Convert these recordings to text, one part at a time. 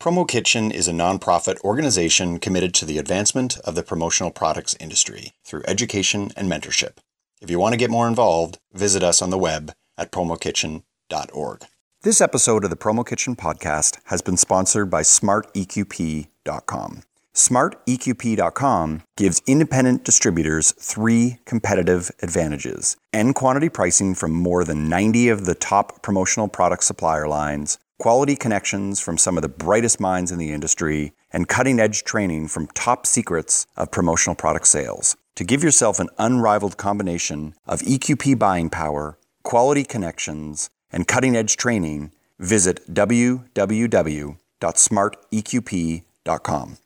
Promo Kitchen is a nonprofit organization committed to the advancement of the promotional products industry through education and mentorship. If you want to get more involved, visit us on the web at promokitchen.org. This episode of the Promo Kitchen podcast has been sponsored by smarteqp.com. SmartEQP.com gives independent distributors three competitive advantages end quantity pricing from more than 90 of the top promotional product supplier lines, quality connections from some of the brightest minds in the industry, and cutting edge training from top secrets of promotional product sales. To give yourself an unrivaled combination of EQP buying power, quality connections, and cutting edge training, visit www.smarteqp.com.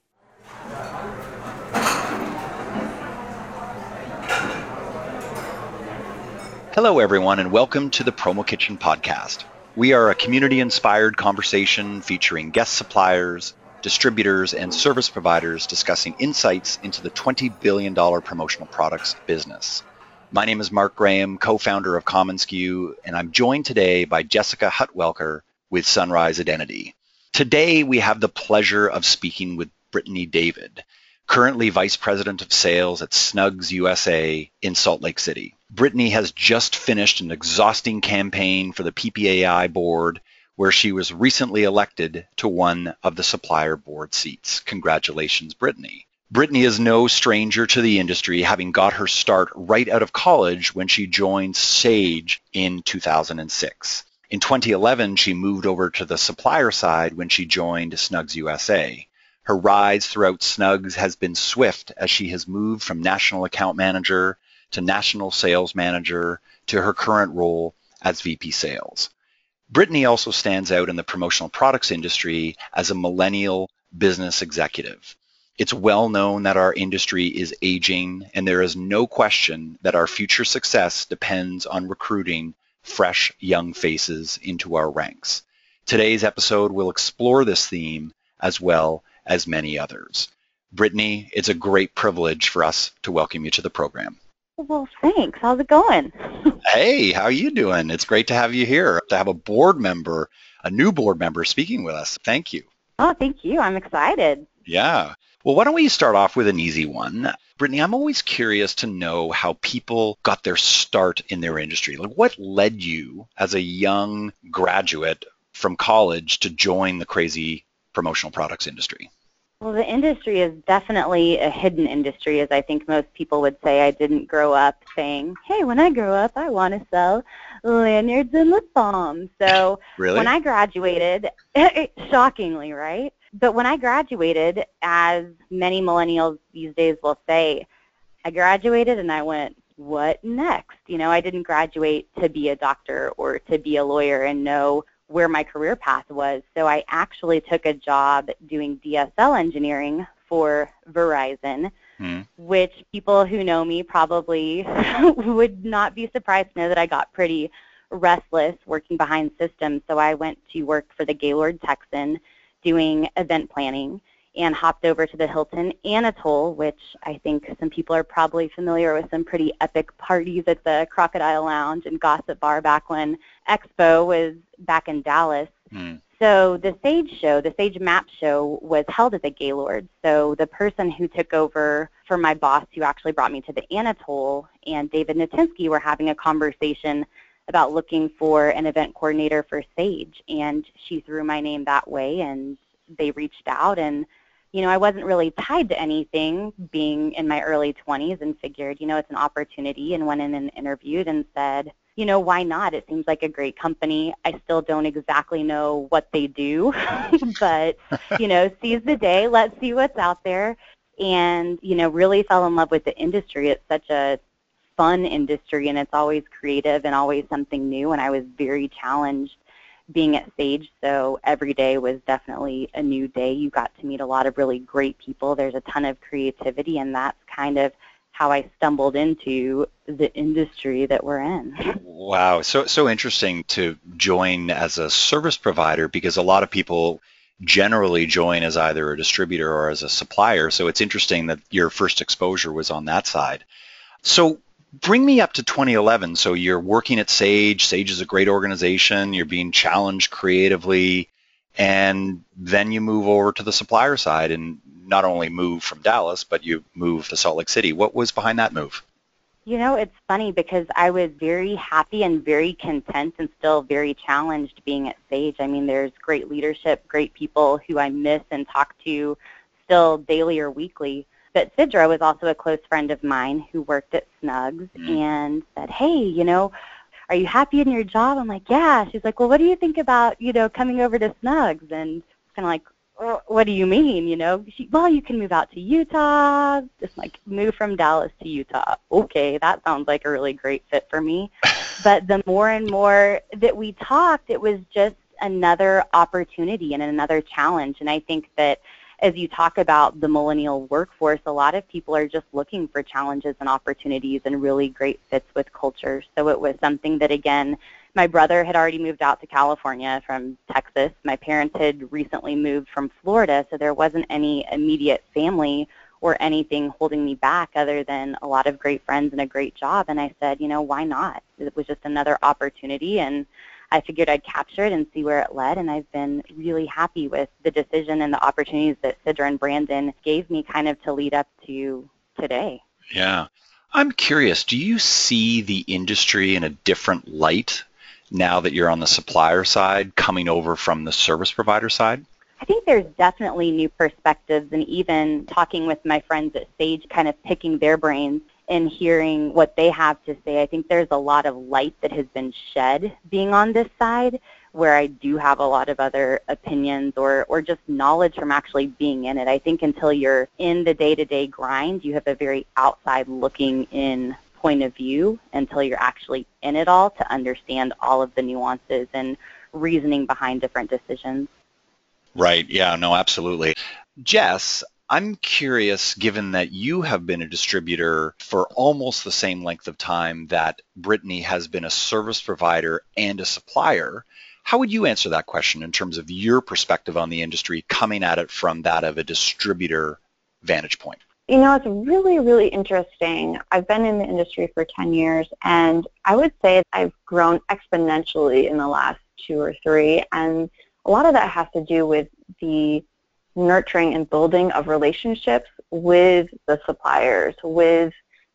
Hello, everyone, and welcome to the Promo Kitchen podcast. We are a community inspired conversation featuring guest suppliers, distributors, and service providers discussing insights into the $20 billion promotional products business. My name is Mark Graham, co founder of commonsku, and I'm joined today by Jessica Hutwelker with Sunrise Identity. Today, we have the pleasure of speaking with Brittany David, currently Vice President of Sales at Snugz USA in Salt Lake City. Brittany has just finished an exhausting campaign for the PPAI board where she was recently elected to one of the supplier board seats. Congratulations, Brittany. Brittany is no stranger to the industry, having got her start right out of college when she joined Sage in 2006. In 2011, she moved over to the supplier side when she joined Snugz USA. Her rise throughout Snugz has been swift as she has moved from national account manager to national sales manager to her current role as VP sales. Brittany also stands out in the promotional products industry as a millennial business executive. It's well known that our industry is aging, and there is no question that our future success depends on recruiting fresh young faces into our ranks. Today's episode will explore this theme as well as many others. Brittany, it's a great privilege for us to welcome you to the program. Well, thanks. How's it going? hey, how are you doing? It's great to have you here, to have a board member, a new board member speaking with us. Thank you. Oh, thank you. I'm excited. Yeah. Well, why don't we start off with an easy one? Brittany, I'm always curious to know how people got their start in their industry. Like what led you as a young graduate from college to join the crazy promotional products industry? Well, the industry is definitely a hidden industry, as I think most people would say. I didn't grow up saying, hey, when I grow up, I want to sell lanyards and lip balm. So really? when I graduated, shockingly, right? But when I graduated, as many millennials these days will say, I graduated and I went, what next? You know, I didn't graduate to be a doctor or to be a lawyer and know where my career path was. So I actually took a job doing DSL engineering for Verizon, mm. which people who know me probably would not be surprised to know that I got pretty restless working behind systems. So I went to work for the Gaylord Texan doing event planning and hopped over to the Hilton Anatole, which I think some people are probably familiar with some pretty epic parties at the Crocodile Lounge and Gossip Bar back when Expo was back in Dallas. Mm. So the Sage show, the Sage Map show, was held at the Gaylord. So the person who took over for my boss, who actually brought me to the Anatole, and David Natinsky were having a conversation about looking for an event coordinator for Sage, and she threw my name that way, and they reached out and you know, I wasn't really tied to anything being in my early 20s and figured, you know, it's an opportunity and went in and interviewed and said, you know, why not? It seems like a great company. I still don't exactly know what they do, but, you know, seize the day. Let's see what's out there. And, you know, really fell in love with the industry. It's such a fun industry and it's always creative and always something new. And I was very challenged being at Sage, so every day was definitely a new day. You got to meet a lot of really great people. There's a ton of creativity, and that's kind of how I stumbled into the industry that we're in. Wow, so so interesting to join as a service provider because a lot of people generally join as either a distributor or as a supplier. So it's interesting that your first exposure was on that side. So bring me up to 2011. So you're working at Sage. Sage is a great organization. You're being challenged creatively. and then you move over to the supplier side and not only move from Dallas, but you move to Salt Lake City. What was behind that move? You know, it's funny because I was very happy and very content and still very challenged being at Sage. I mean, there's great leadership, great people who I miss and talk to still daily or weekly. But Sidra was also a close friend of mine who worked at Snugz mm. and said, hey, you know, are you happy in your job? I'm like, yeah. She's like, well, what do you think about, you know, coming over to Snugz? And it's kind of like, what do you mean? You know, she, well, you can move out to Utah, just like move from Dallas to Utah. Okay, that sounds like a really great fit for me. but the more and more that we talked, it was just another opportunity and another challenge. And I think that as you talk about the millennial workforce, a lot of people are just looking for challenges and opportunities and really great fits with culture. So it was something that, again, my brother had already moved out to California from Texas. My parents had recently moved from Florida, so there wasn't any immediate family or anything holding me back other than a lot of great friends and a great job. And I said, you know, why not? It was just another opportunity, and I figured I'd capture it and see where it led. And I've been really happy with the decision and the opportunities that Sidra and Brandon gave me kind of to lead up to today. Yeah. I'm curious, do you see the industry in a different light now that you're on the supplier side coming over from the service provider side? I think there's definitely new perspectives and even talking with my friends at Sage, kind of picking their brains and hearing what they have to say. I think there's a lot of light that has been shed being on this side where I do have a lot of other opinions or, or just knowledge from actually being in it. I think until you're in the day-to-day grind, you have a very outside looking in point of view until you're actually in it all to understand all of the nuances and reasoning behind different decisions. Right. Yeah, no, absolutely. Jess, I'm curious, given that you have been a distributor for almost the same length of time that Brittany has been a service provider and a supplier, how would you answer that question in terms of your perspective on the industry coming at it from that of a distributor vantage point? You know, it's really, really interesting. I've been in the industry for 10 years, and I would say I've grown exponentially in the last two or three, and a lot of that has to do with the nurturing and building of relationships with the suppliers, with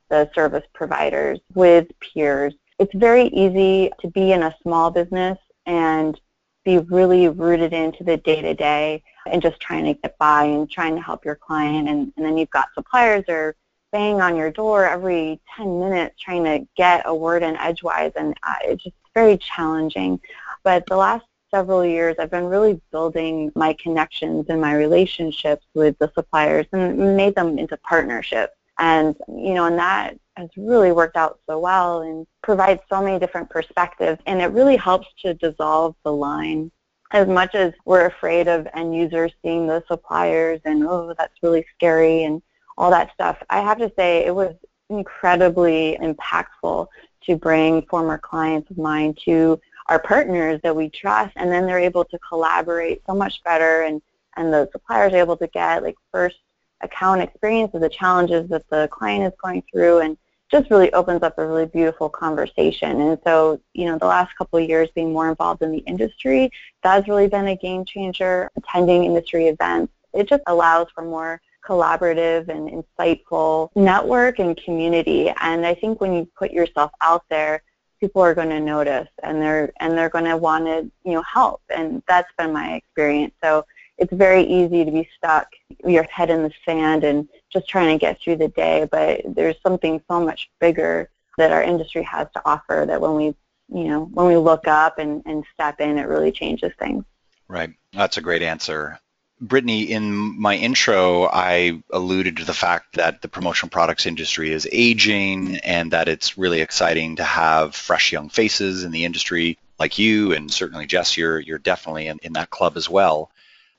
the service providers, with peers. It's very easy to be in a small business and be really rooted into the day-to-day and just trying to get by and trying to help your client. And, and then you've got suppliers are banging on your door every 10 minutes trying to get a word in edgewise, and uh, it's just very challenging. But the last several years, I've been really building my connections and my relationships with the suppliers and made them into partnerships. And, you know, and that has really worked out so well and provides so many different perspectives. And it really helps to dissolve the line as much as we're afraid of end users seeing the suppliers and, oh, that's really scary and all that stuff, I have to say it was incredibly impactful to bring former clients of mine to our partners that we trust, and then they're able to collaborate so much better, and, and the suppliers are able to get like first account experience of the challenges that the client is going through, and just really opens up a really beautiful conversation. And so, you know, the last couple of years being more involved in the industry, that's really been a game changer. Attending industry events, it just allows for more collaborative and insightful network and community. And I think when you put yourself out there, people are going to notice and they're and they're going to want to you know help. And that's been my experience. So it's very easy to be stuck, your head in the sand, and just trying to get through the day. But there's something so much bigger that our industry has to offer that when we, you know, when we look up and, and step in, it really changes things. Right. That's a great answer. Brittany, in my intro, I alluded to the fact that the promotional products industry is aging and that it's really exciting to have fresh young faces in the industry like you and certainly Jess, you're, you're definitely in, in that club as well.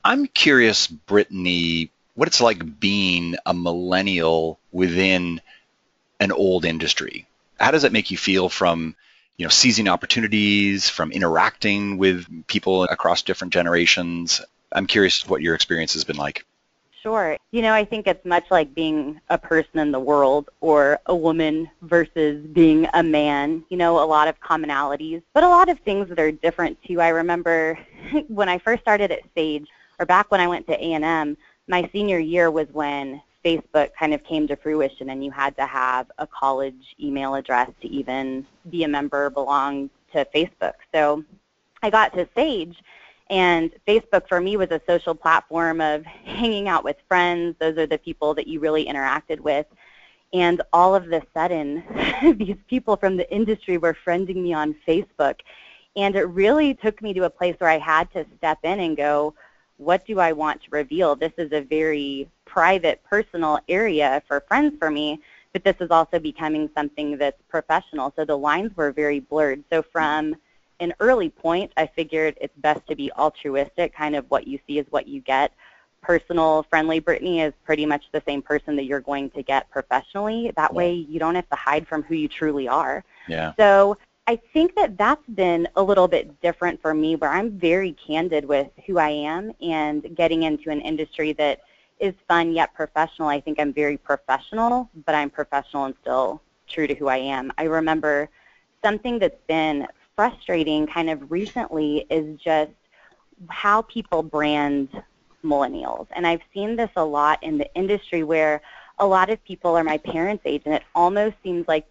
I'm curious, Brittany, what it's like being a millennial within an old industry. How does it make you feel from you know seizing opportunities, from interacting with people across different generations? I'm curious what your experience has been like. Sure. You know, I think it's much like being a person in the world or a woman versus being a man. You know, a lot of commonalities, but a lot of things that are different too. I remember when I first started at Sage, or back when I went to A&M, my senior year was when Facebook kind of came to fruition and you had to have a college email address to even be a member, belong to Facebook. So I got to Sage and Facebook for me was a social platform of hanging out with friends. Those are the people that you really interacted with. And all of a sudden, these people from the industry were friending me on Facebook. And it really took me to a place where I had to step in and go, what do I want to reveal? This is a very private, personal area for friends for me, but this is also becoming something that's professional. So the lines were very blurred. So from an early point, I figured it's best to be altruistic, kind of what you see is what you get. Personal, friendly Brittany is pretty much the same person that you're going to get professionally. That yeah. way you don't have to hide from who you truly are. Yeah. So I think that that's been a little bit different for me where I'm very candid with who I am and getting into an industry that is fun yet professional. I think I'm very professional, but I'm professional and still true to who I am. I remember something that's been frustrating kind of recently is just how people brand millennials. And I've seen this a lot in the industry where a lot of people are my parents' age, and it almost seems like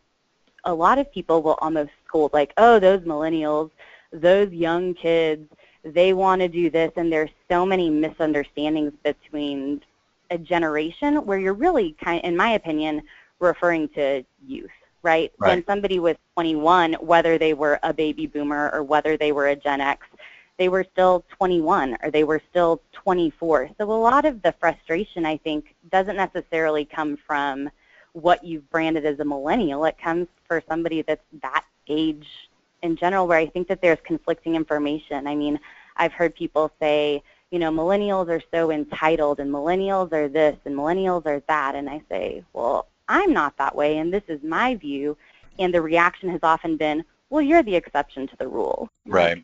a lot of people will almost scold, like, oh, those millennials, those young kids, they want to do this, and there's so many misunderstandings between a generation where you're really kind, in my opinion, referring to youth right? right? When somebody was 21, whether they were a baby boomer or whether they were a Gen X, they were still 21 or they were still 24. So a lot of the frustration, I think, doesn't necessarily come from what you've branded as a millennial. It comes for somebody that's that age in general where I think that there's conflicting information. I mean, I've heard people say, you know, millennials are so entitled and millennials are this and millennials are that. And I say, well, I'm not that way and this is my view. And the reaction has often been, well, you're the exception to the rule. Right.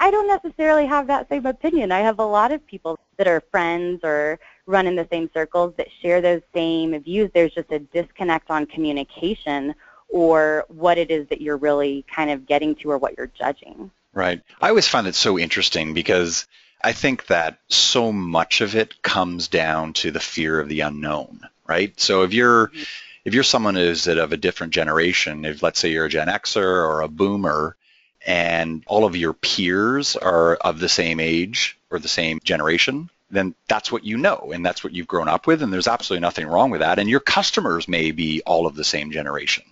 I don't necessarily have that same opinion. I have a lot of people that are friends or run in the same circles that share those same views. There's just a disconnect on communication or what it is that you're really kind of getting to or what you're judging. Right. I always find it so interesting because I think that so much of it comes down to the fear of the unknown right? So if you're mm-hmm. if you're someone who's of a different generation, if let's say you're a Gen Xer or a Boomer, and all of your peers are of the same age or the same generation, then that's what you know and that's what you've grown up with and there's absolutely nothing wrong with that and your customers may be all of the same generation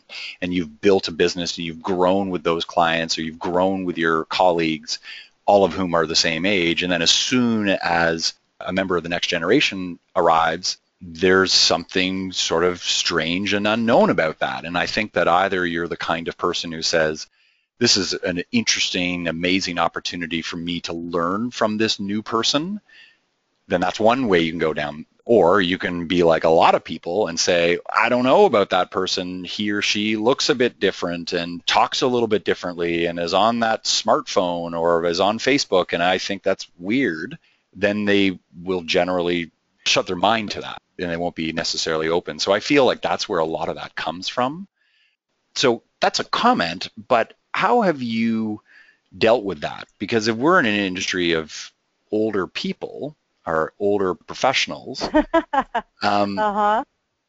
and you've built a business and you've grown with those clients or you've grown with your colleagues all of whom are the same age and then as soon as a member of the next generation arrives there's something sort of strange and unknown about that. And I think that either you're the kind of person who says, this is an interesting, amazing opportunity for me to learn from this new person, then that's one way you can go down. Or you can be like a lot of people and say, I don't know about that person. He or she looks a bit different and talks a little bit differently and is on that smartphone or is on Facebook, and I think that's weird. Then they will generally shut their mind to that and they won't be necessarily open. So I feel like that's where a lot of that comes from. So that's a comment, but how have you dealt with that? Because if we're in an industry of older people or older professionals, um, uh-huh.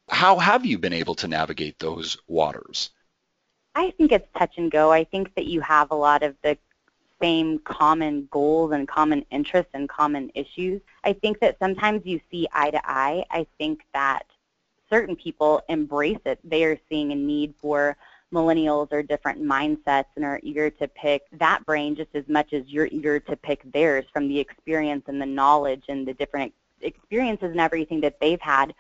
how have you been able to navigate those waters? I think it's touch and go. I think that you have a lot of the same common goals and common interests and common issues. I think that sometimes you see eye to eye. I think that certain people embrace it. They are seeing a need for millennials or different mindsets and are eager to pick that brain just as much as you're eager to pick theirs from the experience and the knowledge and the different experiences and everything that they've had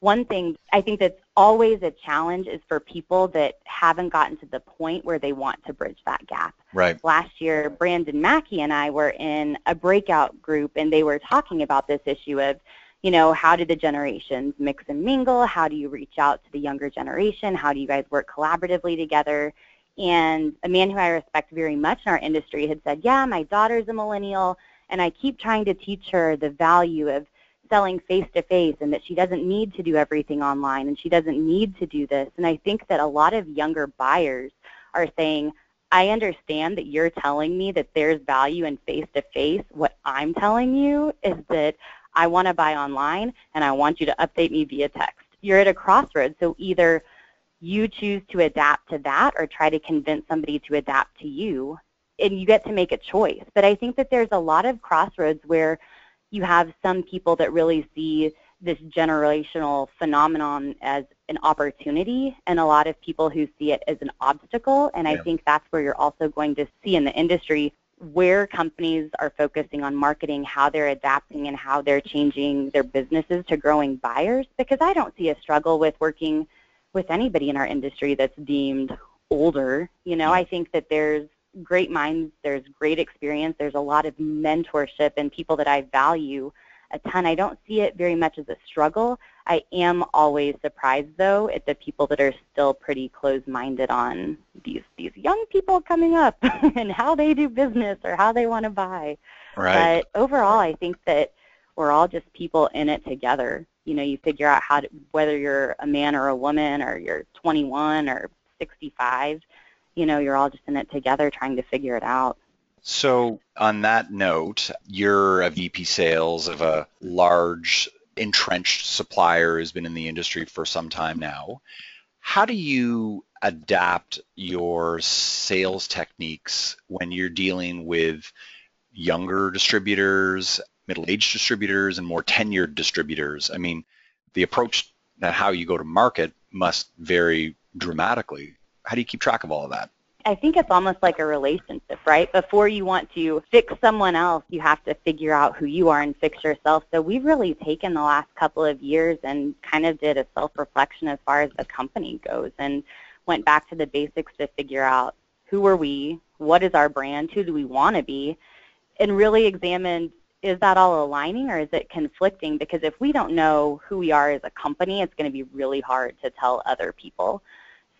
one thing I think that's always a challenge is for people that haven't gotten to the point where they want to bridge that gap. Right. Last year, Brandon Mackey and I were in a breakout group, and they were talking about this issue of, you know, how do the generations mix and mingle? How do you reach out to the younger generation? How do you guys work collaboratively together? And a man who I respect very much in our industry had said, yeah, my daughter's a millennial, and I keep trying to teach her the value of selling face to face and that she doesn't need to do everything online and she doesn't need to do this. And I think that a lot of younger buyers are saying, I understand that you're telling me that there's value in face to face. What I'm telling you is that I want to buy online and I want you to update me via text. You're at a crossroads, so either you choose to adapt to that or try to convince somebody to adapt to you and you get to make a choice. But I think that there's a lot of crossroads where you have some people that really see this generational phenomenon as an opportunity and a lot of people who see it as an obstacle. And yeah. I think that's where you're also going to see in the industry where companies are focusing on marketing, how they're adapting and how they're changing their businesses to growing buyers. Because I don't see a struggle with working with anybody in our industry that's deemed older. You know, mm. I think that there's great minds, there's great experience, there's a lot of mentorship and people that I value a ton. I don't see it very much as a struggle. I am always surprised though at the people that are still pretty closed-minded on these these young people coming up and how they do business or how they want to buy. Right. But overall, I think that we're all just people in it together. You know, you figure out how to, whether you're a man or a woman or you're 21 or 65 you know, you're all just in it together trying to figure it out. So, on that note, you're a VP sales of a large entrenched supplier who's been in the industry for some time now. How do you adapt your sales techniques when you're dealing with younger distributors, middle-aged distributors, and more tenured distributors? I mean, the approach and how you go to market must vary dramatically how do you keep track of all of that? I think it's almost like a relationship, right? Before you want to fix someone else, you have to figure out who you are and fix yourself. So we've really taken the last couple of years and kind of did a self-reflection as far as the company goes and went back to the basics to figure out who are we, what is our brand, who do we want to be, and really examined is that all aligning or is it conflicting? Because if we don't know who we are as a company, it's going to be really hard to tell other people.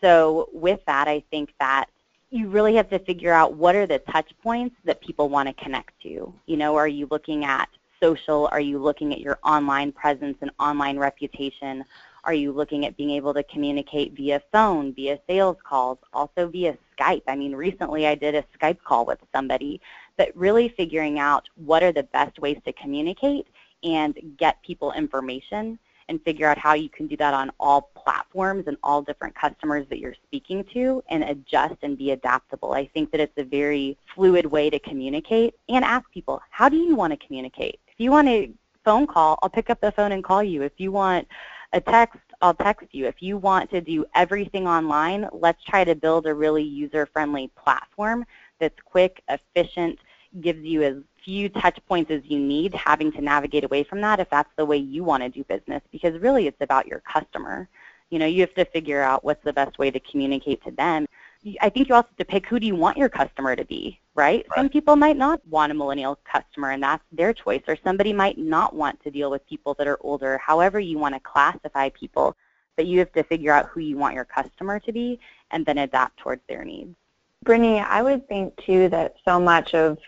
So with that, I think that you really have to figure out what are the touch points that people want to connect to. You know, are you looking at social? Are you looking at your online presence and online reputation? Are you looking at being able to communicate via phone, via sales calls, also via Skype? I mean, recently I did a Skype call with somebody, but really figuring out what are the best ways to communicate and get people information and figure out how you can do that on all platforms and all different customers that you're speaking to and adjust and be adaptable. I think that it's a very fluid way to communicate and ask people, how do you want to communicate? If you want a phone call, I'll pick up the phone and call you. If you want a text, I'll text you. If you want to do everything online, let's try to build a really user-friendly platform that's quick, efficient, gives you as few touch points as you need, having to navigate away from that if that's the way you want to do business, because really it's about your customer. You know, you have to figure out what's the best way to communicate to them. I think you also have to pick who do you want your customer to be, right? right? Some people might not want a millennial customer, and that's their choice, or somebody might not want to deal with people that are older. However you want to classify people, but you have to figure out who you want your customer to be and then adapt towards their needs. Brittany, I would think too that so much of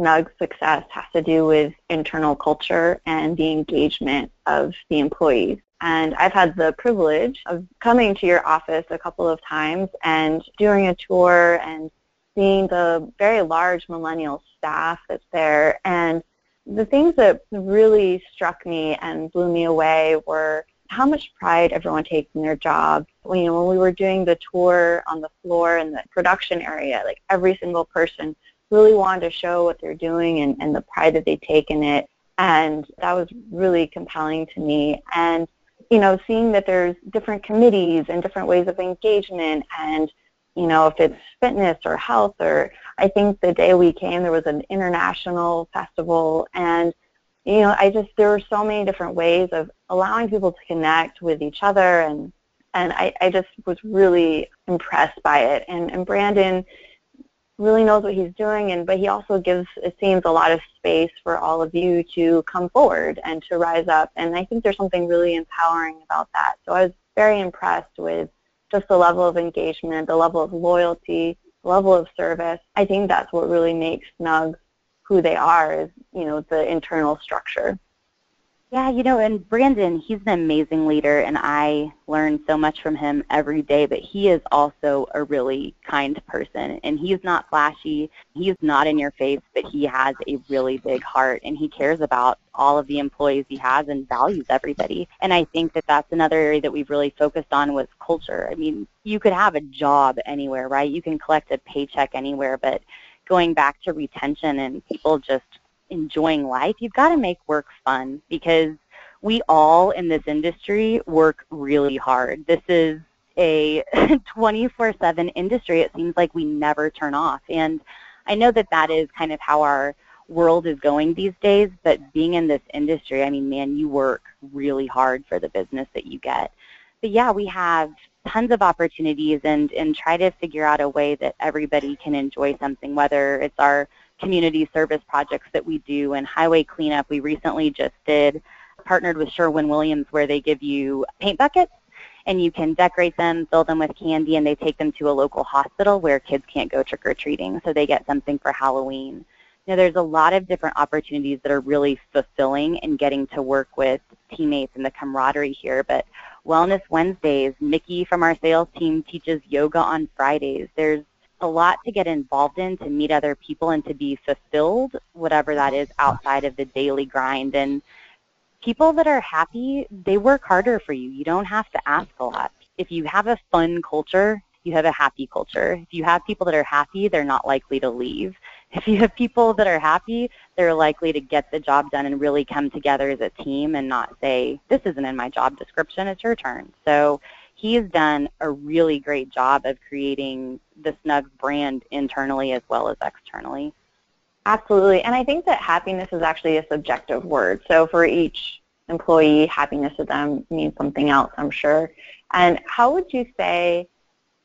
Snug success has to do with internal culture and the engagement of the employees. And I've had the privilege of coming to your office a couple of times and doing a tour and seeing the very large millennial staff that's there. And the things that really struck me and blew me away were how much pride everyone takes in their job. You know, when we were doing the tour on the floor in the production area, like every single person really wanted to show what they're doing and, and the pride that they take in it. And that was really compelling to me. And, you know, seeing that there's different committees and different ways of engagement and, you know, if it's fitness or health or I think the day we came there was an international festival and, you know, I just, there were so many different ways of allowing people to connect with each other and, and I, I just was really impressed by it. And, and Brandon, really knows what he's doing, and but he also gives, it seems, a lot of space for all of you to come forward and to rise up. And I think there's something really empowering about that. So I was very impressed with just the level of engagement, the level of loyalty, the level of service. I think that's what really makes Snug who they are is, you know, the internal structure. Yeah, you know, and Brandon, he's an amazing leader, and I learn so much from him every day, but he is also a really kind person, and he's not flashy, he's not in your face, but he has a really big heart, and he cares about all of the employees he has and values everybody. And I think that that's another area that we've really focused on with culture. I mean, you could have a job anywhere, right? You can collect a paycheck anywhere, but going back to retention and people just enjoying life, you've got to make work fun because we all in this industry work really hard. This is a 24/7 industry. It seems like we never turn off. And I know that that is kind of how our world is going these days, but being in this industry, I mean, man, you work really hard for the business that you get. But yeah, we have tons of opportunities and, and try to figure out a way that everybody can enjoy something, whether it's our community service projects that we do and highway cleanup. We recently just did partnered with Sherwin-Williams where they give you paint buckets and you can decorate them, fill them with candy, and they take them to a local hospital where kids can't go trick-or-treating, so they get something for Halloween. Know, there's a lot of different opportunities that are really fulfilling in getting to work with teammates and the camaraderie here, but Wellness Wednesdays, Mickey from our sales team teaches yoga on Fridays. There's a lot to get involved in to meet other people and to be fulfilled, whatever that is outside of the daily grind. And people that are happy, they work harder for you. You don't have to ask a lot. If you have a fun culture, you have a happy culture. If you have people that are happy, they're not likely to leave. If you have people that are happy, they're likely to get the job done and really come together as a team and not say, this isn't in my job description, it's your turn. So he's done a really great job of creating the Snugz brand internally as well as externally. Absolutely. And I think that happiness is actually a subjective word. So for each employee, happiness to them means something else, I'm sure. And how would you say,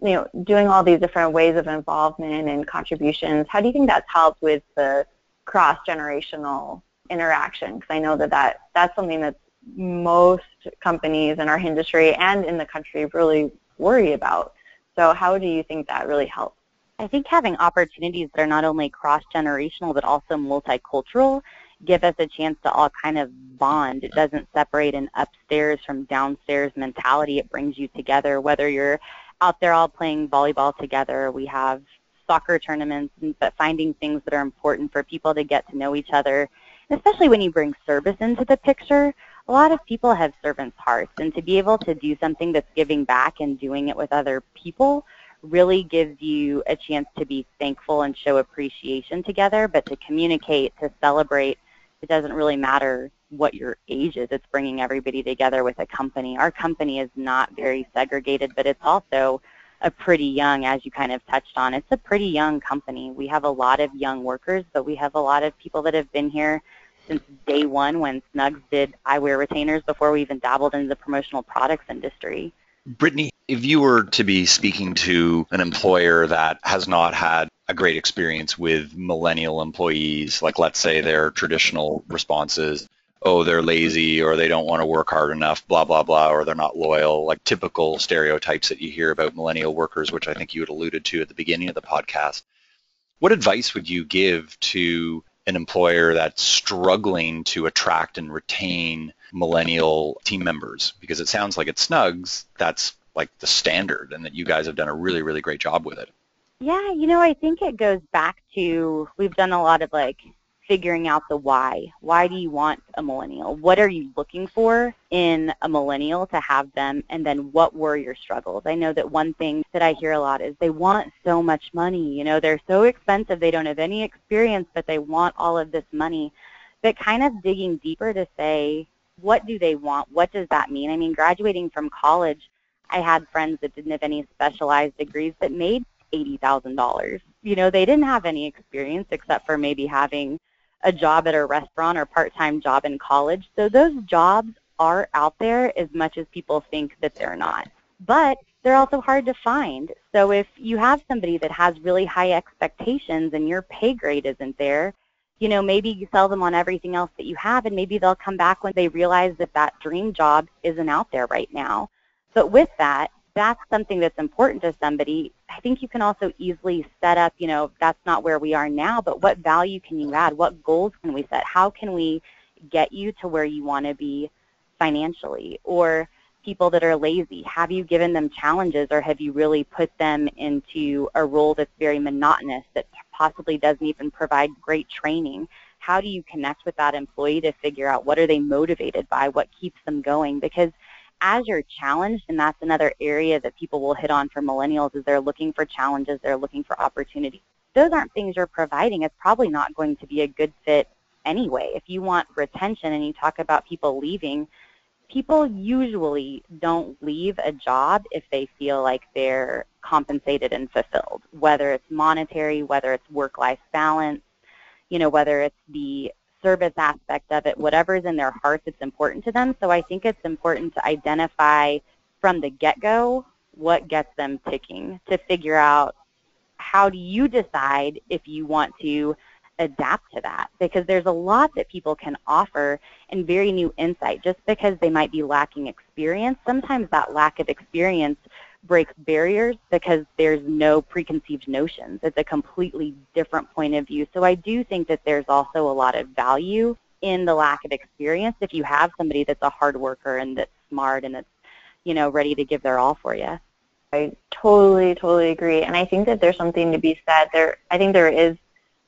you know, doing all these different ways of involvement and contributions, how do you think that's helped with the cross-generational interaction? Because I know that, that that's something that most companies in our industry and in the country really worry about. So how do you think that really helps? I think having opportunities that are not only cross-generational but also multicultural give us a chance to all kind of bond. It doesn't separate an upstairs from downstairs mentality. It brings you together, whether you're out there all playing volleyball together. We have soccer tournaments, but finding things that are important for people to get to know each other, especially when you bring service into the picture. A lot of people have servants' hearts, and to be able to do something that's giving back and doing it with other people really gives you a chance to be thankful and show appreciation together, but to communicate, to celebrate, it doesn't really matter what your age is. It's bringing everybody together with a company. Our company is not very segregated, but it's also a pretty young, as you kind of touched on, it's a pretty young company. We have a lot of young workers, but we have a lot of people that have been here since day one when Snugz did eyewear retainers before we even dabbled into the promotional products industry. Brittany, if you were to be speaking to an employer that has not had a great experience with millennial employees, like let's say their traditional responses, oh, they're lazy or they don't want to work hard enough, blah, blah, blah, or they're not loyal, like typical stereotypes that you hear about millennial workers, which I think you had alluded to at the beginning of the podcast. What advice would you give to an employer that's struggling to attract and retain millennial team members? Because it sounds like at Snugz, that's like the standard and that you guys have done a really, really great job with it. Yeah, you know, I think it goes back to we've done a lot of like figuring out the why. Why do you want a millennial? What are you looking for in a millennial to have them? And then what were your struggles? I know that one thing that I hear a lot is they want so much money. You know, they're so expensive. They don't have any experience, but they want all of this money. But kind of digging deeper to say, what do they want? What does that mean? I mean, graduating from college, I had friends that didn't have any specialized degrees that made $80,000. You know, they didn't have any experience except for maybe having a job at a restaurant or part-time job in college. So those jobs are out there as much as people think that they're not. But they're also hard to find. So if you have somebody that has really high expectations and your pay grade isn't there, you know, maybe you sell them on everything else that you have and maybe they'll come back when they realize that that dream job isn't out there right now. But with that, that's something that's important to somebody, I think you can also easily set up, you know, that's not where we are now, but what value can you add? What goals can we set? How can we get you to where you want to be financially? Or people that are lazy, have you given them challenges or have you really put them into a role that's very monotonous that possibly doesn't even provide great training? How do you connect with that employee to figure out what are they motivated by, what keeps them going? Because as you're challenged, and that's another area that people will hit on for millennials, is they're looking for challenges, they're looking for opportunities. Those aren't things you're providing. It's probably not going to be a good fit anyway. If you want retention and you talk about people leaving, people usually don't leave a job if they feel like they're compensated and fulfilled, whether it's monetary, whether it's work-life balance, you know, whether it's the service aspect of it, whatever's in their hearts, it's important to them. So I think it's important to identify from the get-go what gets them ticking to figure out how do you decide if you want to adapt to that because there's a lot that people can offer and very new insight just because they might be lacking experience sometimes that lack of experience breaks barriers because there's no preconceived notions it's a completely different point of view so i do think that there's also a lot of value in the lack of experience if you have somebody that's a hard worker and that's smart and that's you know ready to give their all for you I totally, totally agree. And I think that there's something to be said there. I think there is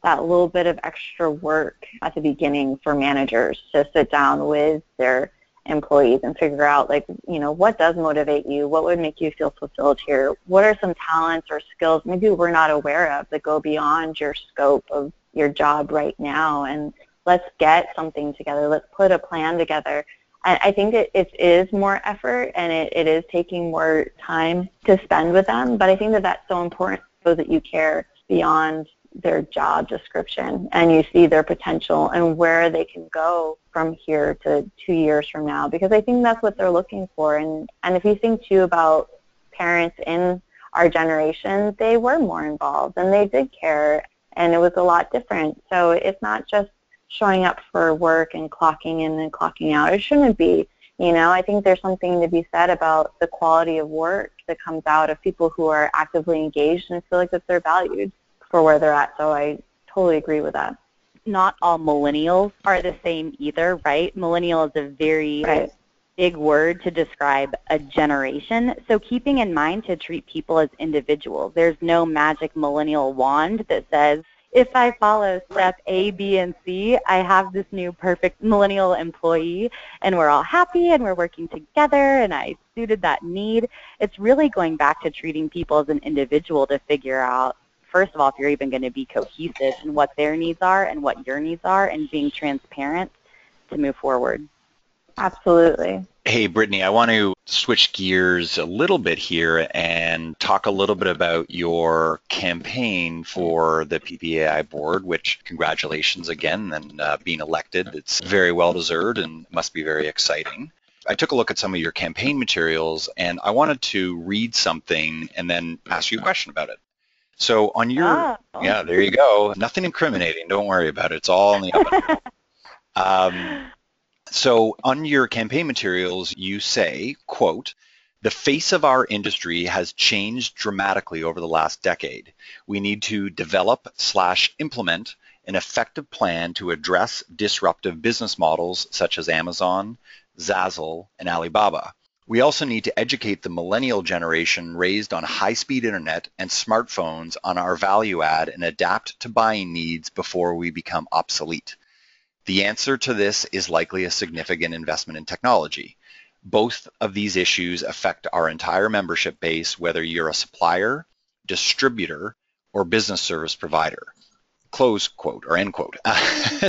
that little bit of extra work at the beginning for managers to sit down with their employees and figure out like, you know, what does motivate you? What would make you feel fulfilled here? What are some talents or skills maybe we're not aware of that go beyond your scope of your job right now? And let's get something together. Let's put a plan together. And I think it, is more effort and it, it is taking more time to spend with them. But I think that that's so important so that you care beyond their job description and you see their potential and where they can go from here to two years from now because I think that's what they're looking for. And, and if you think too about parents in our generation, they were more involved and they did care and it was a lot different. So it's not just showing up for work and clocking in and clocking out. It shouldn't be. You know, I think there's something to be said about the quality of work that comes out of people who are actively engaged and feel like that they're valued for where they're at. So I totally agree with that. Not all millennials are the same either, right? Millennial is a very right. big word to describe a generation. So keeping in mind to treat people as individuals. There's no magic millennial wand that says, if I follow step A, B, and C, I have this new perfect millennial employee and we're all happy and we're working together and I suited that need. It's really going back to treating people as an individual to figure out first of all, if you're even going to be cohesive in what their needs are and what your needs are and being transparent to move forward. Absolutely. Hey, Brittany, I want to switch gears a little bit here and talk a little bit about your campaign for the PPAI board, which congratulations again and uh, being elected. It's very well deserved and must be very exciting. I took a look at some of your campaign materials and I wanted to read something and then ask you a question about it. So on your, oh. yeah, there you go. Nothing incriminating. Don't worry about it. It's all in the oven. um, so on your campaign materials, you say, quote, the face of our industry has changed dramatically over the last decade. We need to develop slash implement an effective plan to address disruptive business models such as Amazon, Zazzle, and Alibaba. We also need to educate the millennial generation raised on high-speed internet and smartphones on our value add and adapt to buying needs before we become obsolete. The answer to this is likely a significant investment in technology. Both of these issues affect our entire membership base, whether you're a supplier, distributor, or business service provider close quote or end quote.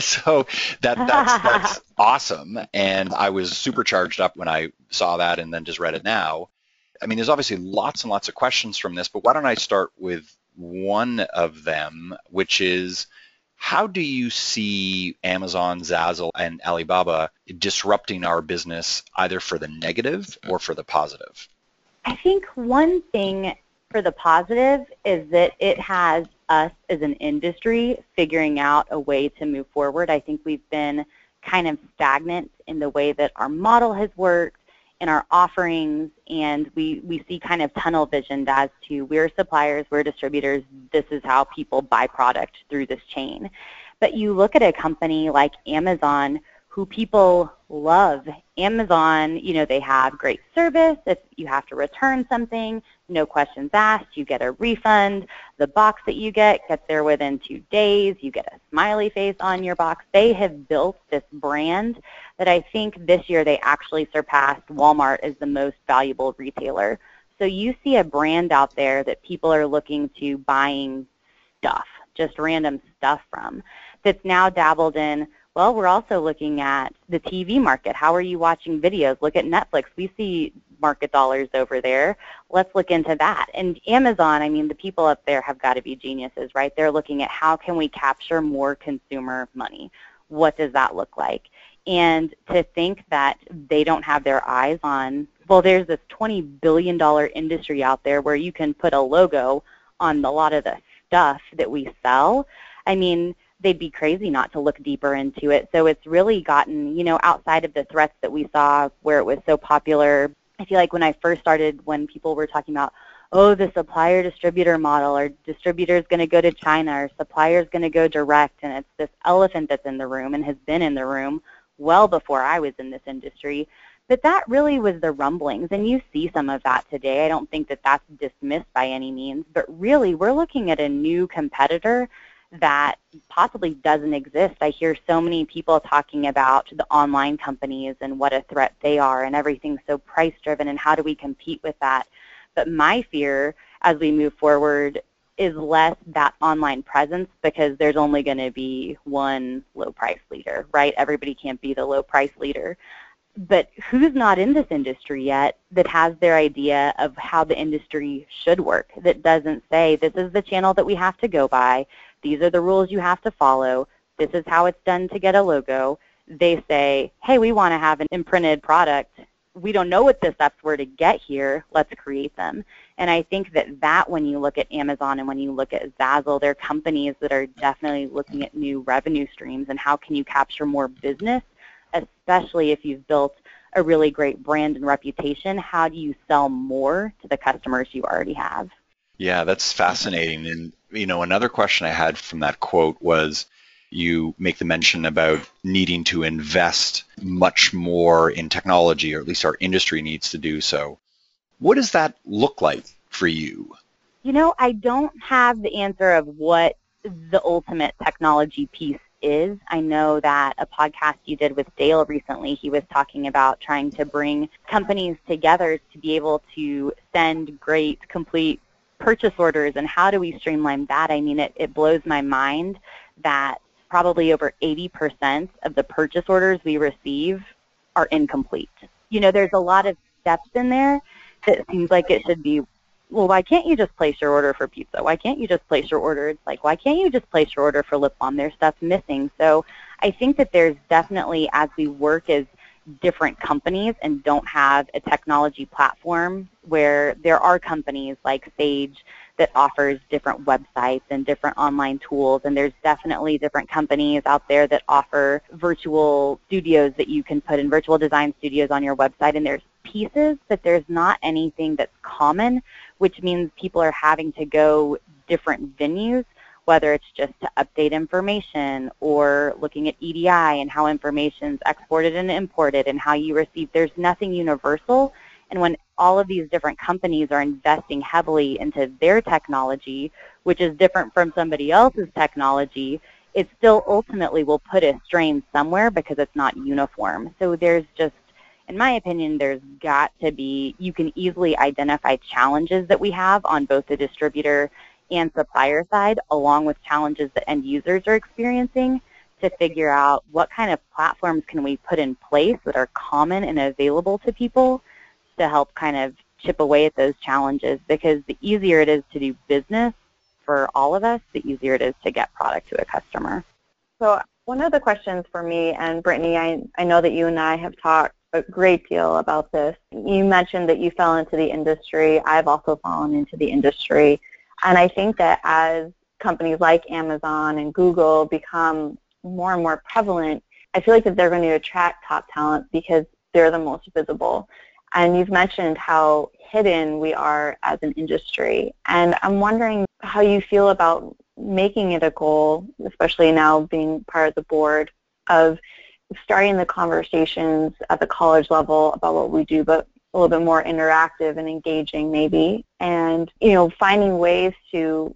so that that's that's awesome, and I was super charged up when I saw that and then just read it now. I mean, there's obviously lots and lots of questions from this, but why don't I start with one of them, which is how do you see Amazon, Zazzle, and Alibaba disrupting our business either for the negative or for the positive? I think one thing for the positive is that it has us as an industry figuring out a way to move forward. I think we've been kind of stagnant in the way that our model has worked, in our offerings, and we, we see kind of tunnel visioned as to we're suppliers, we're distributors, this is how people buy product through this chain. But you look at a company like Amazon who people love. Amazon, you know, they have great service. If you have to return something, no questions asked, you get a refund. The box that you get gets there within two days. You get a smiley face on your box. They have built this brand that I think this year they actually surpassed Walmart as the most valuable retailer. So you see a brand out there that people are looking to buying stuff, just random stuff from, that's now dabbled in well, we're also looking at the TV market. How are you watching videos? Look at Netflix. We see market dollars over there. Let's look into that. And Amazon, I mean, the people up there have got to be geniuses, right? They're looking at how can we capture more consumer money? What does that look like? And to think that they don't have their eyes on, well, there's this $20 billion industry out there where you can put a logo on a lot of the stuff that we sell. I mean, they'd be crazy not to look deeper into it. So it's really gotten, you know, outside of the threats that we saw where it was so popular. I feel like when I first started, when people were talking about, oh, the supplier distributor model, or distributor is going to go to China, or supplier is going to go direct, and it's this elephant that's in the room and has been in the room well before I was in this industry. But that really was the rumblings, and you see some of that today. I don't think that that's dismissed by any means, but really we're looking at a new competitor that possibly doesn't exist. I hear so many people talking about the online companies and what a threat they are and everything's so price driven and how do we compete with that. But my fear as we move forward is less that online presence because there's only going to be one low price leader, right? Everybody can't be the low price leader. But who's not in this industry yet that has their idea of how the industry should work, that doesn't say this is the channel that we have to go by, these are the rules you have to follow. This is how it's done to get a logo. They say, hey, we want to have an imprinted product. We don't know what the steps were to get here. Let's create them. And I think that that when you look at Amazon and when you look at Zazzle, they're companies that are definitely looking at new revenue streams and how can you capture more business, especially if you've built a really great brand and reputation. How do you sell more to the customers you already have? Yeah, that's fascinating. And you know, another question I had from that quote was you make the mention about needing to invest much more in technology, or at least our industry needs to do so. What does that look like for you? You know, I don't have the answer of what the ultimate technology piece is. I know that a podcast you did with Dale recently, he was talking about trying to bring companies together to be able to send great, complete purchase orders and how do we streamline that? I mean, it, it blows my mind that probably over 80% of the purchase orders we receive are incomplete. You know, there's a lot of steps in there that seems like it should be, well, why can't you just place your order for pizza? Why can't you just place your order? It's like, why can't you just place your order for lip balm? There's stuff missing. So I think that there's definitely, as we work as different companies and don't have a technology platform where there are companies like Sage that offers different websites and different online tools. And there's definitely different companies out there that offer virtual studios that you can put in virtual design studios on your website. And there's pieces but there's not anything that's common which means people are having to go different venues whether it's just to update information or looking at EDI and how information is exported and imported and how you receive. There's nothing universal. And when all of these different companies are investing heavily into their technology, which is different from somebody else's technology, it still ultimately will put a strain somewhere because it's not uniform. So there's just, in my opinion, there's got to be, you can easily identify challenges that we have on both the distributor and supplier side, along with challenges that end users are experiencing to figure out what kind of platforms can we put in place that are common and available to people to help kind of chip away at those challenges because the easier it is to do business for all of us, the easier it is to get product to a customer. So one of the questions for me, and Brittany, I, I know that you and I have talked a great deal about this. You mentioned that you fell into the industry. I've also fallen into the industry. And I think that as companies like Amazon and Google become more and more prevalent, I feel like that they're going to attract top talent because they're the most visible. And you've mentioned how hidden we are as an industry. And I'm wondering how you feel about making it a goal, especially now being part of the board, of starting the conversations at the college level about what we do, but a little bit more interactive and engaging maybe. And, you know, finding ways to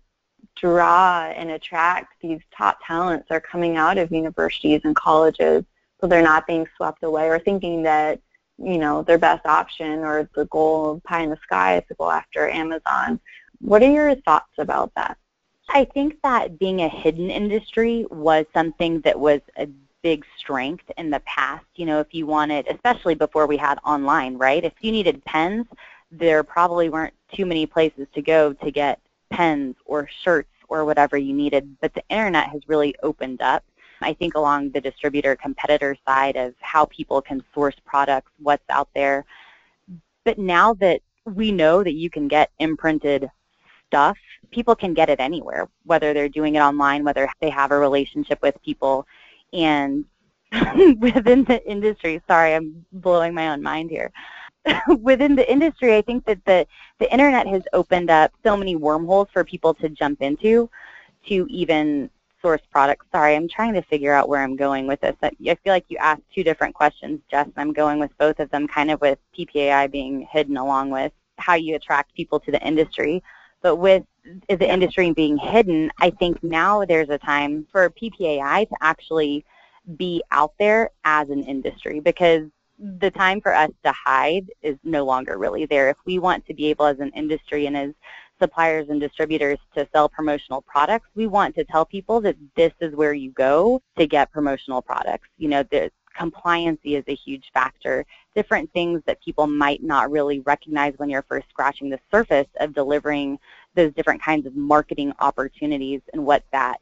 draw and attract these top talents that are coming out of universities and colleges so they're not being swept away or thinking that, you know, their best option or the goal of pie in the sky is to go after Amazon. What are your thoughts about that? I think that being a hidden industry was something that was a big strength in the past. You know, if you wanted, especially before we had online, right? If you needed pens, there probably weren't too many places to go to get pens or shirts or whatever you needed. But the internet has really opened up, I think, along the distributor competitor side of how people can source products, what's out there. But now that we know that you can get imprinted stuff, people can get it anywhere, whether they're doing it online, whether they have a relationship with people and within the industry, sorry, I'm blowing my own mind here. within the industry, I think that the, the internet has opened up so many wormholes for people to jump into to even source products. Sorry, I'm trying to figure out where I'm going with this. I feel like you asked two different questions, Jess, and I'm going with both of them, kind of with PPAI being hidden along with how you attract people to the industry. But with the industry being hidden, I think now there's a time for PPAI to actually be out there as an industry because the time for us to hide is no longer really there. If we want to be able as an industry and as suppliers and distributors to sell promotional products, we want to tell people that this is where you go to get promotional products. You know, the compliancy is a huge factor. Different things that people might not really recognize when you're first scratching the surface of delivering those different kinds of marketing opportunities and what that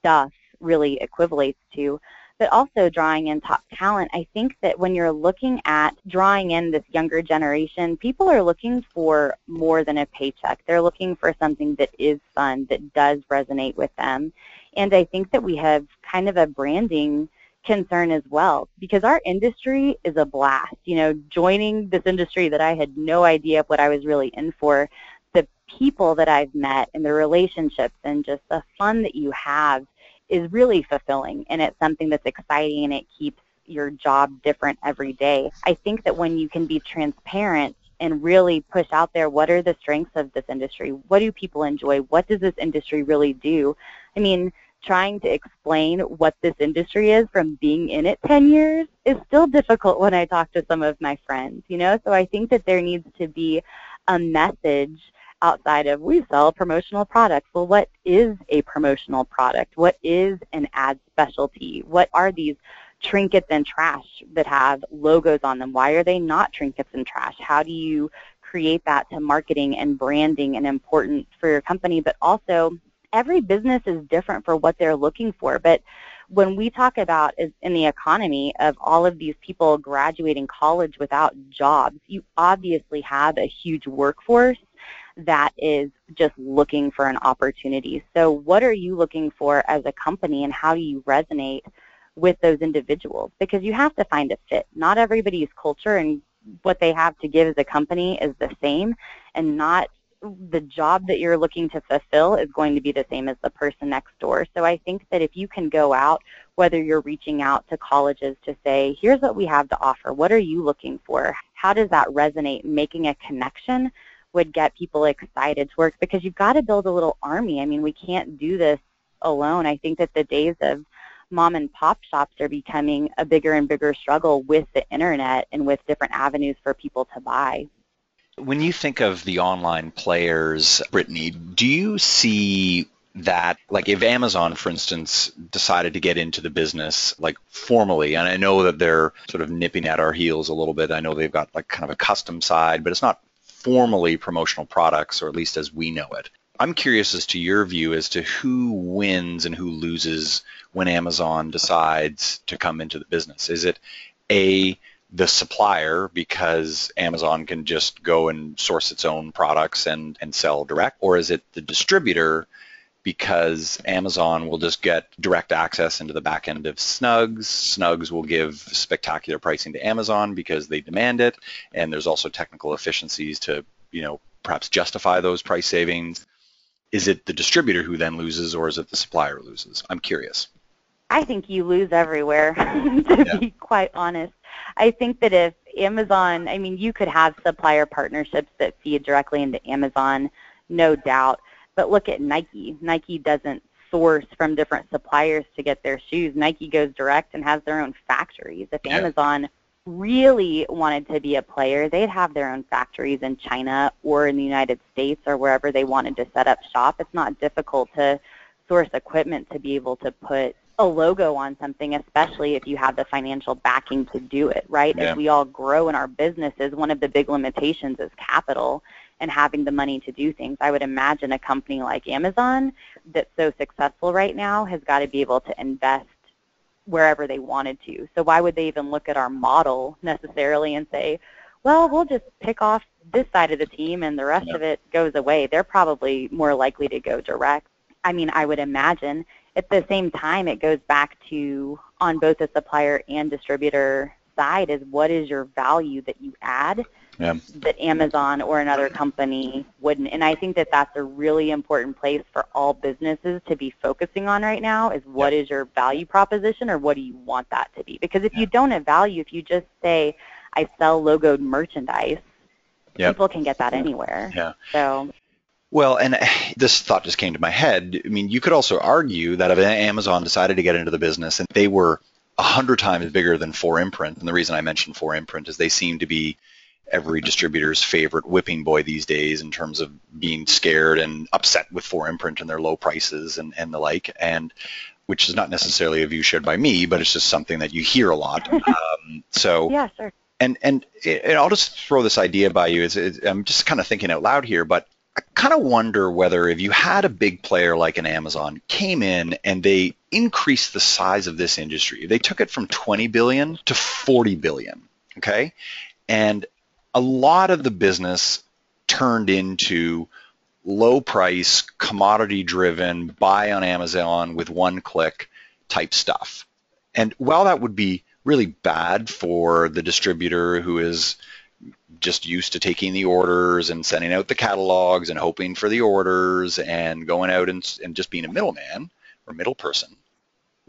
stuff really equivalates to but also drawing in top talent. I think that when you're looking at drawing in this younger generation, people are looking for more than a paycheck. They're looking for something that is fun, that does resonate with them. And I think that we have kind of a branding concern as well because our industry is a blast. You know, joining this industry that I had no idea what I was really in for, the people that I've met and the relationships and just the fun that you have is really fulfilling and it's something that's exciting and it keeps your job different every day. I think that when you can be transparent and really push out there what are the strengths of this industry, what do people enjoy, what does this industry really do? I mean, trying to explain what this industry is from being in it 10 years is still difficult when I talk to some of my friends, you know? So I think that there needs to be a message outside of we sell promotional products. Well, what is a promotional product? What is an ad specialty? What are these trinkets and trash that have logos on them? Why are they not trinkets and trash? How do you create that to marketing and branding and important for your company? But also, every business is different for what they're looking for. But when we talk about in the economy of all of these people graduating college without jobs, you obviously have a huge workforce that is just looking for an opportunity. So what are you looking for as a company and how do you resonate with those individuals? Because you have to find a fit. Not everybody's culture and what they have to give as a company is the same and not the job that you're looking to fulfill is going to be the same as the person next door. So I think that if you can go out, whether you're reaching out to colleges to say, here's what we have to offer, what are you looking for? How does that resonate? Making a connection would get people excited to work because you've got to build a little army. I mean, we can't do this alone. I think that the days of mom and pop shops are becoming a bigger and bigger struggle with the internet and with different avenues for people to buy. When you think of the online players, Brittany, do you see that like if Amazon for instance decided to get into the business like formally and I know that they're sort of nipping at our heels a little bit I know they've got like kind of a custom side but it's not formally promotional products, or at least as we know it. I'm curious as to your view as to who wins and who loses when Amazon decides to come into the business. Is it A, the supplier because Amazon can just go and source its own products and, and sell direct, or is it the distributor because Amazon will just get direct access into the back end of Snugz. Snugz will give spectacular pricing to Amazon because they demand it, and there's also technical efficiencies to, you know, perhaps justify those price savings. Is it the distributor who then loses, or is it the supplier loses? I'm curious. I think you lose everywhere, to Yeah. be quite honest. I think that if Amazon, I mean, you could have supplier partnerships that feed directly into Amazon, no doubt. But look at Nike. Nike doesn't source from different suppliers to get their shoes. Nike goes direct and has their own factories. If Yeah. Amazon really wanted to be a player, they'd have their own factories in China or in the United States or wherever they wanted to set up shop. It's not difficult to source equipment to be able to put a logo on something, especially if you have the financial backing to do it, right? Yeah. As we all grow in our businesses, one of the big limitations is capital and having the money to do things. I would imagine a company like Amazon that's so successful right now has got to be able to invest wherever they wanted to. So why would they even look at our model necessarily and say, well, we'll just pick off this side of the team and the rest Yeah. of it goes away. They're probably more likely to go direct. I mean, I would imagine. At the same time, it goes back to on both the supplier and distributor side is what is your value that you add Yeah. that Amazon or another company wouldn't. And I think that that's a really important place for all businesses to be focusing on right now is what is your value proposition or what do you want that to be? Because if you don't have value, if you just say, I sell logoed merchandise, people can get that anywhere. Yeah. So Well, and this thought just came to my head. I mean, you could also argue that if Amazon decided to get into the business and they were a hundred times bigger than 4imprint, and the reason I mentioned 4imprint is they seem to be every distributor's favorite whipping boy these days in terms of being scared and upset with 4imprint and their low prices and, and the like, and which is not necessarily a view shared by me, but it's just something that you hear a lot. Um, so yeah, sure. and and, and I'll just throw this idea by you. It's, it's, I'm just kind of thinking out loud here, but I kind of wonder whether if you had a big player like an Amazon came in and they increased the size of this industry, they took it from 20 billion to 40 billion, okay, and a lot of the business turned into low price, commodity driven, buy on Amazon with one click type stuff. And while that would be really bad for the distributor who is just used to taking the orders and sending out the catalogs and hoping for the orders and going out and, and just being a middleman or middle person.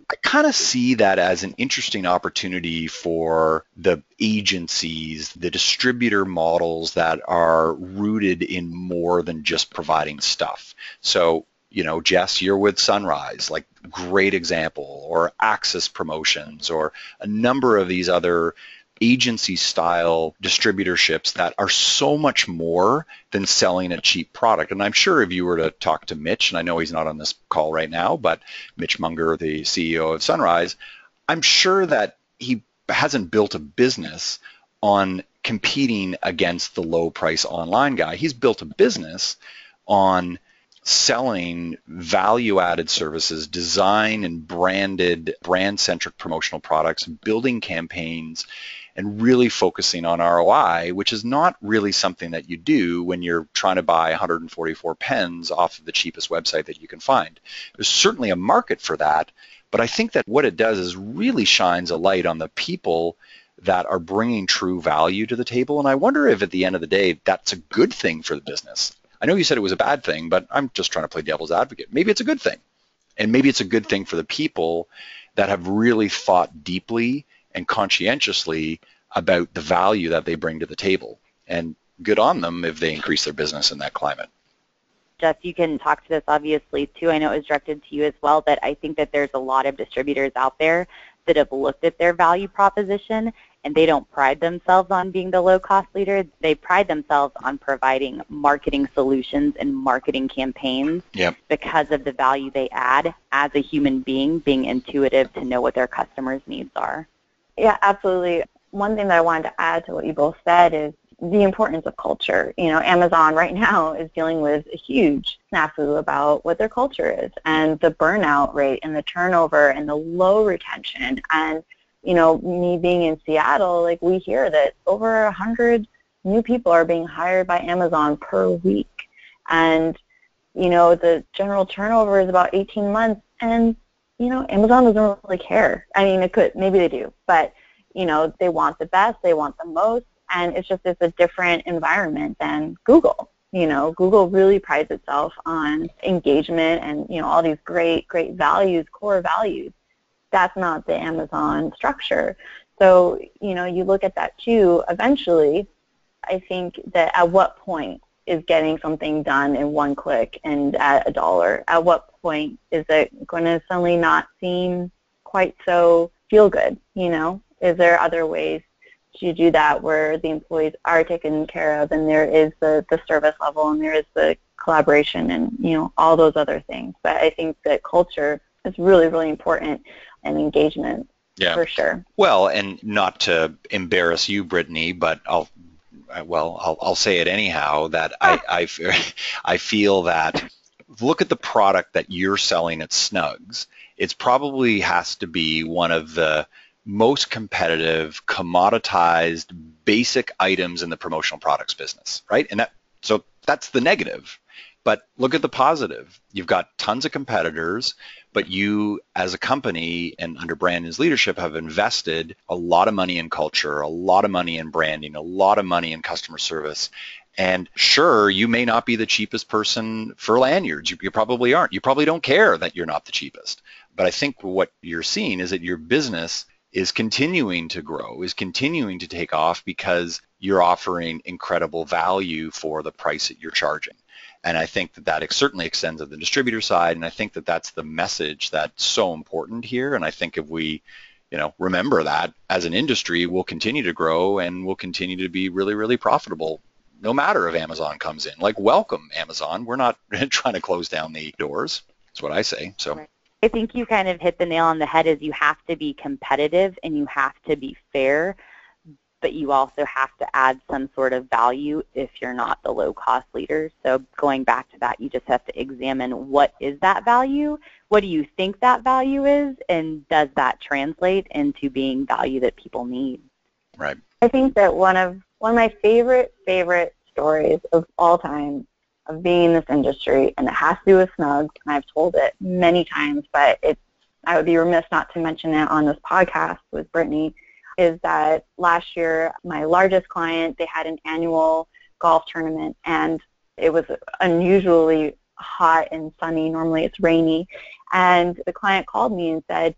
I kind of see that as an interesting opportunity for the agencies, the distributor models that are rooted in more than just providing stuff. So, you know, Jess, you're with Sunrise, like great example, or Access Promotions, or a number of these other agency style distributorships that are so much more than selling a cheap product. And I'm sure if you were to talk to Mitch, and I know he's not on this call right now, but Mitch Munger, the CEO of Sunrise, I'm sure that he hasn't built a business on competing against the low price online guy. He's built a business on selling value added services, design and branded brand centric promotional products, building campaigns, and really focusing on ROI, which is not really something that you do when you're trying to buy 144 pens off of the cheapest website that you can find. There's certainly a market for that, but I think that what it does is really shines a light on the people that are bringing true value to the table. And I wonder if at the end of the day, that's a good thing for the business. I know you said it was a bad thing, but I'm just trying to play devil's advocate. Maybe it's a good thing. And maybe it's a good thing for the people that have really thought deeply and conscientiously about the value that they bring to the table. And good on them if they increase their business in that climate. Jeff, you can talk to this obviously too. I know it was directed to you as well, but I think that there's a lot of distributors out there that have looked at their value proposition and they don't pride themselves on being the low cost leader. They pride themselves on providing marketing solutions and marketing campaigns Yep. because of the value they add as a human being, being intuitive to know what their customers' needs are. Yeah, absolutely. One thing that I wanted to add to what you both said is the importance of culture. You know, Amazon right now is dealing with a huge snafu about what their culture is and the burnout rate and the turnover and the low retention. And, you know, me being in Seattle, like we hear that over a hundred new people are being hired by Amazon per week. And, you know, the general turnover is about 18 months and you know, Amazon doesn't really care. I mean, it could, maybe they do, but, you know, they want the best, they want the most, and it's just, it's a different environment than Google. You know, Google really prides itself on engagement and, you know, all these great, great values, core values. that's not the Amazon structure. So, you know, you look at that too, eventually, I think that at what point is getting something done in one click and at a dollar? At what point is it going to suddenly not seem quite so feel good, you know? Is there other ways to do that where the employees are taken care of and there is the, the service level and there is the collaboration and, you know, all those other things. But I think that culture is really, really important and engagement yeah. for sure. Well, and not to embarrass you, Brittany, but I'll well, I'll, I'll say it anyhow. That I, ah. I I feel that look at the product that you're selling at Snugz. It probably has to be one of the most competitive, commoditized, basic items in the promotional products business, right? And that so that's the negative. But look at the positive. You've got tons of competitors, but you as a company and under Brandon's leadership have invested a lot of money in culture, a lot of money in branding, a lot of money in customer service. And sure, you may not be the cheapest person for lanyards. You, you, probably aren't. You probably don't care that you're not the cheapest. But I think what you're seeing is that your business is continuing to grow, is continuing to take off because you're offering incredible value for the price that you're charging. And I think that that certainly extends to the distributor side. And I think that that's the message that's so important here. And I think if we, you know, remember that as an industry, we'll continue to grow and we'll continue to be really, really profitable no matter if Amazon comes in. Like, welcome, Amazon. We're not trying to close down the doors. That's what I say. So. Right. I think you kind of hit the nail on the head is you have to be competitive and you have to be fair but you also have to add some sort of value if you're not the low-cost leader. So going back to that, you just have to examine what is that value, what do you think that value is, and does that translate into being value that people need? Right. I think that one of one of my favorite favorite stories of all time of being in this industry, and it has to do with Snugz, and I've told it many times, but it's I would be remiss not to mention it on this podcast with Brittany, is that last year my largest client, they had an annual golf tournament and it was unusually hot and sunny. Normally it's rainy. And the client called me and said,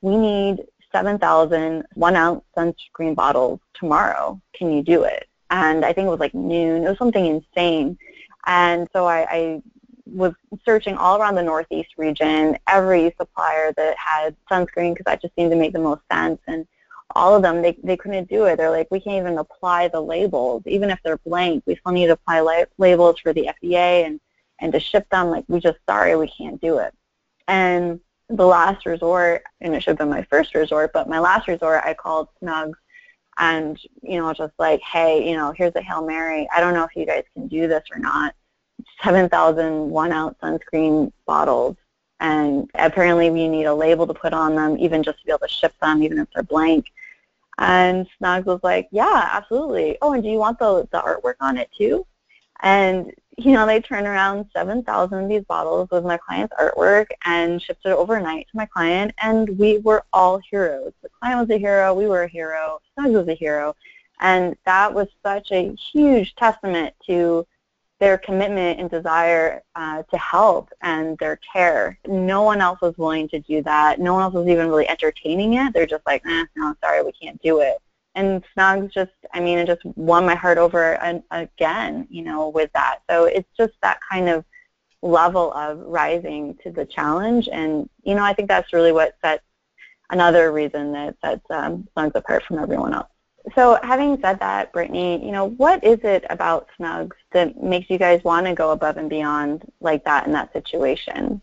we need 7,000 one-ounce sunscreen bottles tomorrow. Can you do it? And I think it was like noon. It was something insane. And so I, I was searching all around the Northeast region, every supplier that had sunscreen because that just seemed to make the most sense. And all of them, they, they couldn't do it. They're like, we can't even apply the labels. Even if they're blank, we still need to apply la- labels for the FDA and, and to ship them. Like, we just, sorry, we can't do it. And the last resort, and it should have been my first resort, but my last resort, I called Snugz and, you know, just like, hey, you know, here's a Hail Mary. I don't know if you guys can do this or not. 7,000 one-ounce sunscreen bottles and apparently we need a label to put on them even just to be able to ship them even if they're blank. And Snugz was like, yeah, absolutely. Oh, and do you want the, the artwork on it too? And, you know, they turned around 7,000 of these bottles with my client's artwork and shipped it overnight to my client, and we were all heroes. The client was a hero, we were a hero, Snugz was a hero, and that was such a huge testament to their commitment and desire uh, to help and their care. No one else was willing to do that. No one else was even really entertaining it. They're just like, eh, no, sorry, we can't do it. And Snugz just, I mean, it just won my heart over and, again, you know, with that. So it's just that kind of level of rising to the challenge. And, you know, I think that's really what sets another reason that sets um, Snugz apart from everyone else. So having said that, Brittany, you know, what is it about Snugz that makes you guys want to go above and beyond like that in that situation?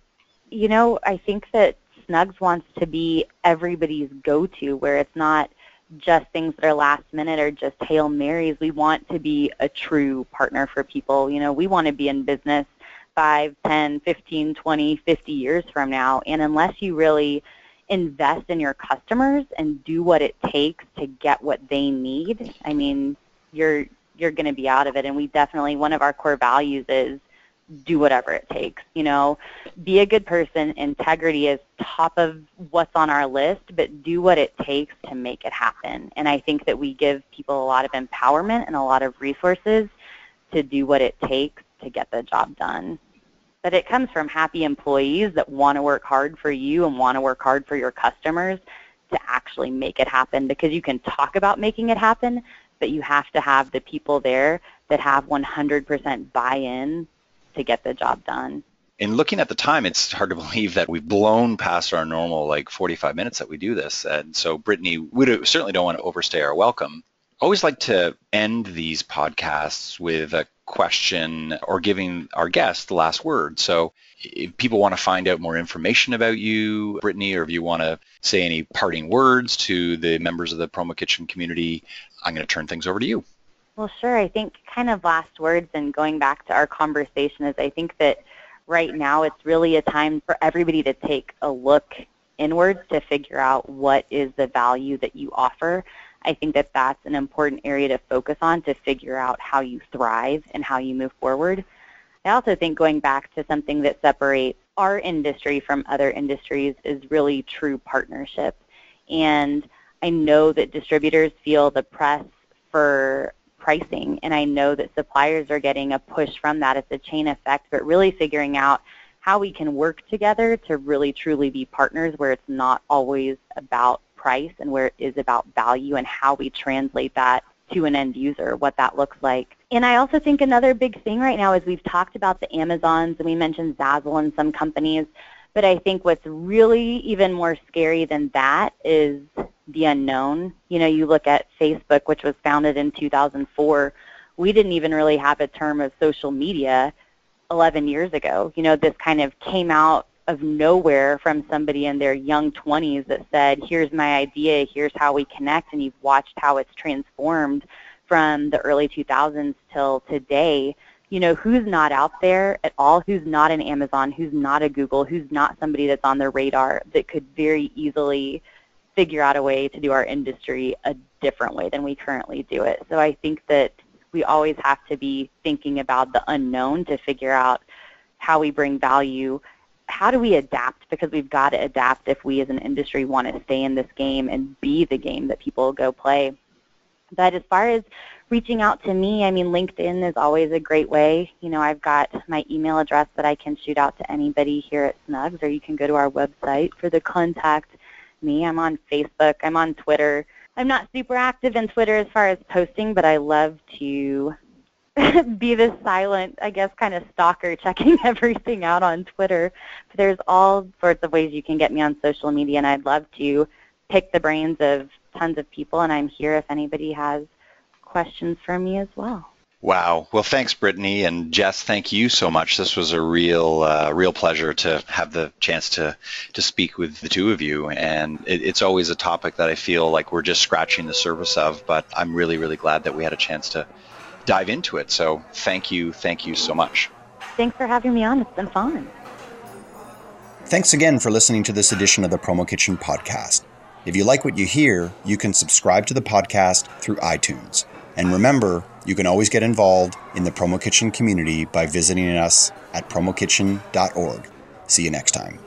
You know, I think that Snugz wants to be everybody's go-to where it's not just things that are last minute or just Hail Marys. We want to be a true partner for people. You know, we want to be in business 5, 10, 15, 20, 50 years from now. And unless you really invest in your customers and do what it takes to get what they need, I mean, you're you're going to be out of it. And we definitely one of our core values is do whatever it takes. You know, be a good person. Integrity is top of what's on our list, but do what it takes to make it happen. And I think that we give people a lot of empowerment and a lot of resources to do what it takes to get the job done. but it comes from happy employees that want to work hard for you and want to work hard for your customers to actually make it happen because you can talk about making it happen, but you have to have the people there that have 100% buy-in to get the job done. In looking at the time, it's hard to believe that we've blown past our normal like 45 minutes that we do this. And so, Brittany, we certainly don't want to overstay our welcome. Always like to end these podcasts with a question or giving our guest the last word. So if people want to find out more information about you, Brittany, or if you want to say any parting words to the members of the Promo Kitchen community, I'm going to turn things over to you. Well, sure. I think kind of last words and going back to our conversation is I think that right now it's really a time for everybody to take a look inwards to figure out what is the value that you offer. I think that that's an important area to focus on to figure out how you thrive and how you move forward. I also think going back to something that separates our industry from other industries is really true partnership. And I know that distributors feel the press for pricing, and I know that suppliers are getting a push from that. It's a chain effect, but really figuring out how we can work together to really truly be partners where it's not always about price and where it is about value and how we translate that to an end user, what that looks like. And I also think another big thing right now is we've talked about the Amazons and we mentioned Zazzle and some companies, but I think what's really even more scary than that is the unknown. You know, you look at Facebook, which was founded in 2004. We didn't even really have a term of social media 11 years ago. You know, this kind of came out of nowhere from somebody in their young 20s that said, here's my idea, here's how we connect, and you've watched how it's transformed from the early 2000s till today. You know, who's not out there at all, who's not an Amazon, who's not a Google, who's not somebody that's on their radar that could very easily figure out a way to do our industry a different way than we currently do it. So I think that we always have to be thinking about the unknown to figure out how we bring value. How do we adapt? Because we've got to adapt if we as an industry want to stay in this game and be the game that people go play. But as far as reaching out to me, I mean, LinkedIn is always a great way. You know, I've got my email address that I can shoot out to anybody here at Snugz, or you can go to our website for the contact me. I'm on Facebook. I'm on Twitter. I'm not super active in Twitter as far as posting, but I love to be the silent, I guess, kind of stalker checking everything out on Twitter. But there's all sorts of ways you can get me on social media, and I'd love to pick the brains of tons of people, and I'm here if anybody has questions for me as well. Wow. Well, thanks, Brittany and Jess. Thank you so much. This was a real, uh, real pleasure to have the chance to to speak with the two of you. And it, it's always a topic that I feel like we're just scratching the surface of. But I'm really, really glad that we had a chance to dive into it. So thank you, thank you so much. Thanks for having me on. It's been fun. Thanks again for listening to this edition of the Promo Kitchen podcast. If you like what you hear, you can subscribe to the podcast through iTunes. And remember, you can always get involved in the Promo Kitchen community by visiting us at promokitchen.org. See you next time.